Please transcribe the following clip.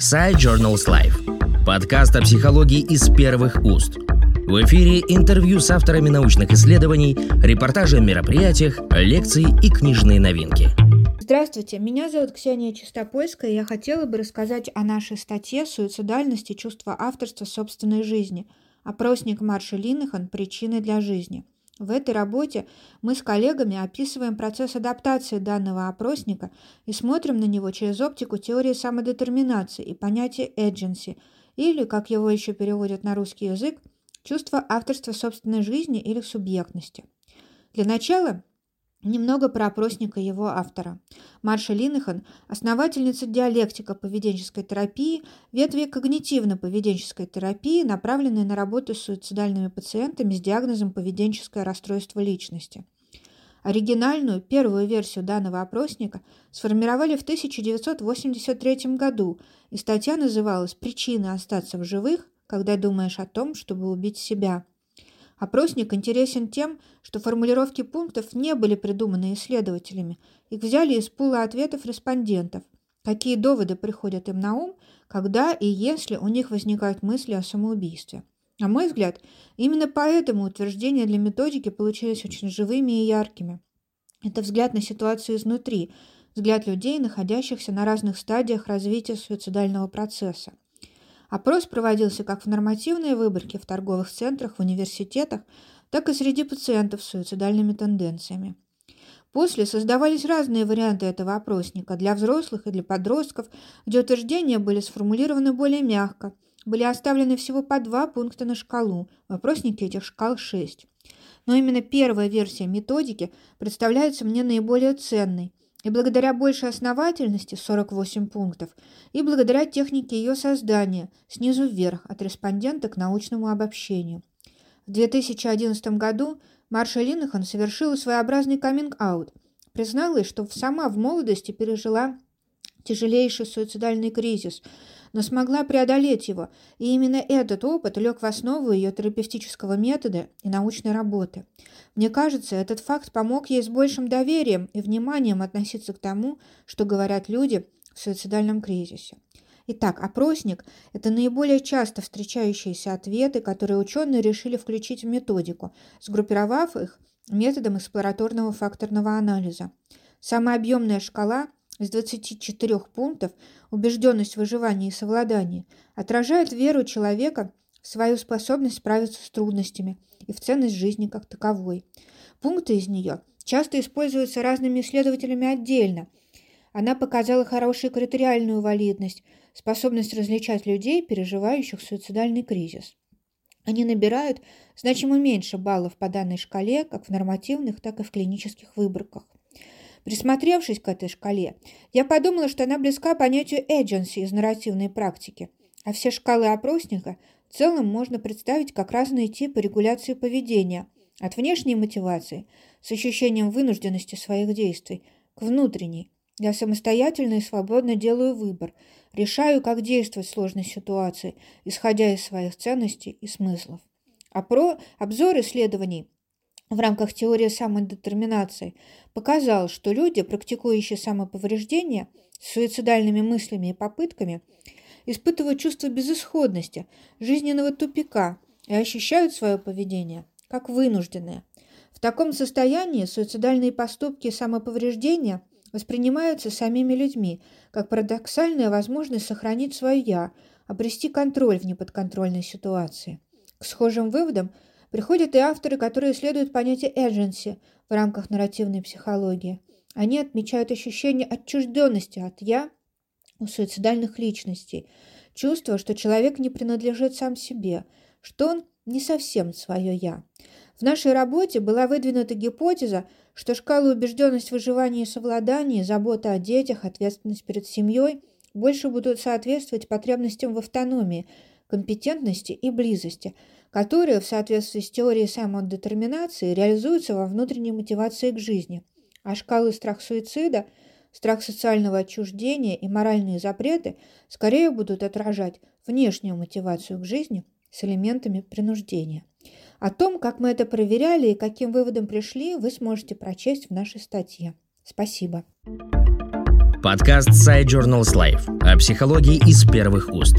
Side Journals Life. Подкаст о психологии из первых уст. В эфире интервью с авторами научных исследований, репортажи о мероприятиях, лекции и книжные новинки. Здравствуйте, меня зовут Ксения Чистопольская, и я хотела бы рассказать о нашей статье «Суицидальность и чувство авторства собственной жизни. Опросник Марши Линахан. Причины для жизни». В этой работе мы с коллегами описываем процесс адаптации данного опросника и смотрим на него через оптику теории самодетерминации и понятия agency, или, как его еще переводят на русский язык, чувство авторства собственной жизни или субъектности. Для начала Немного про опросника его автора. Марша Линнехан – основательница диалектика поведенческой терапии, ветви когнитивно-поведенческой терапии, направленной на работу с суицидальными пациентами с диагнозом поведенческое расстройство личности. Оригинальную, первую версию данного опросника сформировали в 1983 году, и статья называлась «Причины остаться в живых, когда думаешь о том, чтобы убить себя». Опросник интересен тем, что формулировки пунктов не были придуманы исследователями. Их взяли из пула ответов респондентов. Какие доводы приходят им на ум, когда и если у них возникают мысли о самоубийстве. На мой взгляд, именно поэтому утверждения для методики получились очень живыми и яркими. Это взгляд на ситуацию изнутри, взгляд людей, находящихся на разных стадиях развития суицидального процесса. Опрос проводился как в нормативной выборке в торговых центрах, в университетах, так и среди пациентов с суицидальными тенденциями. После создавались разные варианты этого опросника для взрослых и для подростков, где утверждения были сформулированы более мягко. Были оставлены всего по два пункта на шкалу, в опроснике этих шкал шесть. Но именно первая версия методики представляется мне наиболее ценной, и благодаря большей основательности 48 пунктов, и благодаря технике ее создания снизу вверх от респондента к научному обобщению. В 2011 году Марша Линнехан совершила своеобразный каминг-аут, призналась, что сама в молодости пережила тяжелейший суицидальный кризис – но смогла преодолеть его, и именно этот опыт лег в основу ее терапевтического метода и научной работы. Мне кажется, этот факт помог ей с большим доверием и вниманием относиться к тому, что говорят люди в суицидальном кризисе. Итак, опросник – это наиболее часто встречающиеся ответы, которые ученые решили включить в методику, сгруппировав их методом эксплораторного факторного анализа. Самая объемная шкала из 24 пунктов убежденность в выживании и совладании отражает веру человека в свою способность справиться с трудностями и в ценность жизни как таковой. Пункты из нее часто используются разными исследователями отдельно. Она показала хорошую критериальную валидность, способность различать людей, переживающих суицидальный кризис. Они набирают значимо меньше баллов по данной шкале, как в нормативных, так и в клинических выборках. Присмотревшись к этой шкале, я подумала, что она близка понятию agency из нарративной практики, а все шкалы опросника в целом можно представить как разные типы регуляции поведения, от внешней мотивации, с ощущением вынужденности своих действий, к внутренней. Я самостоятельно и свободно делаю выбор, решаю, как действовать в сложной ситуации, исходя из своих ценностей и смыслов. А про обзор исследований в рамках теории самодетерминации показал, что люди, практикующие самоповреждение с суицидальными мыслями и попытками, испытывают чувство безысходности, жизненного тупика и ощущают свое поведение как вынужденное. В таком состоянии суицидальные поступки и самоповреждения воспринимаются самими людьми как парадоксальная возможность сохранить свое «я», обрести контроль в неподконтрольной ситуации. К схожим выводам – Приходят и авторы, которые исследуют понятие agency в рамках нарративной психологии. Они отмечают ощущение отчужденности от «я» у суицидальных личностей, чувство, что человек не принадлежит сам себе, что он не совсем свое «я». В нашей работе была выдвинута гипотеза, что шкала убежденность выживания и совладания, забота о детях, ответственность перед семьей больше будут соответствовать потребностям в автономии, компетентности и близости – которые в соответствии с теорией самодетерминации реализуются во внутренней мотивации к жизни, а шкалы страх-суицида, страх социального отчуждения и моральные запреты скорее будут отражать внешнюю мотивацию к жизни с элементами принуждения. О том, как мы это проверяли и каким выводам пришли, вы сможете прочесть в нашей статье. Спасибо. Подкаст Side Journals Life о психологии из первых уст.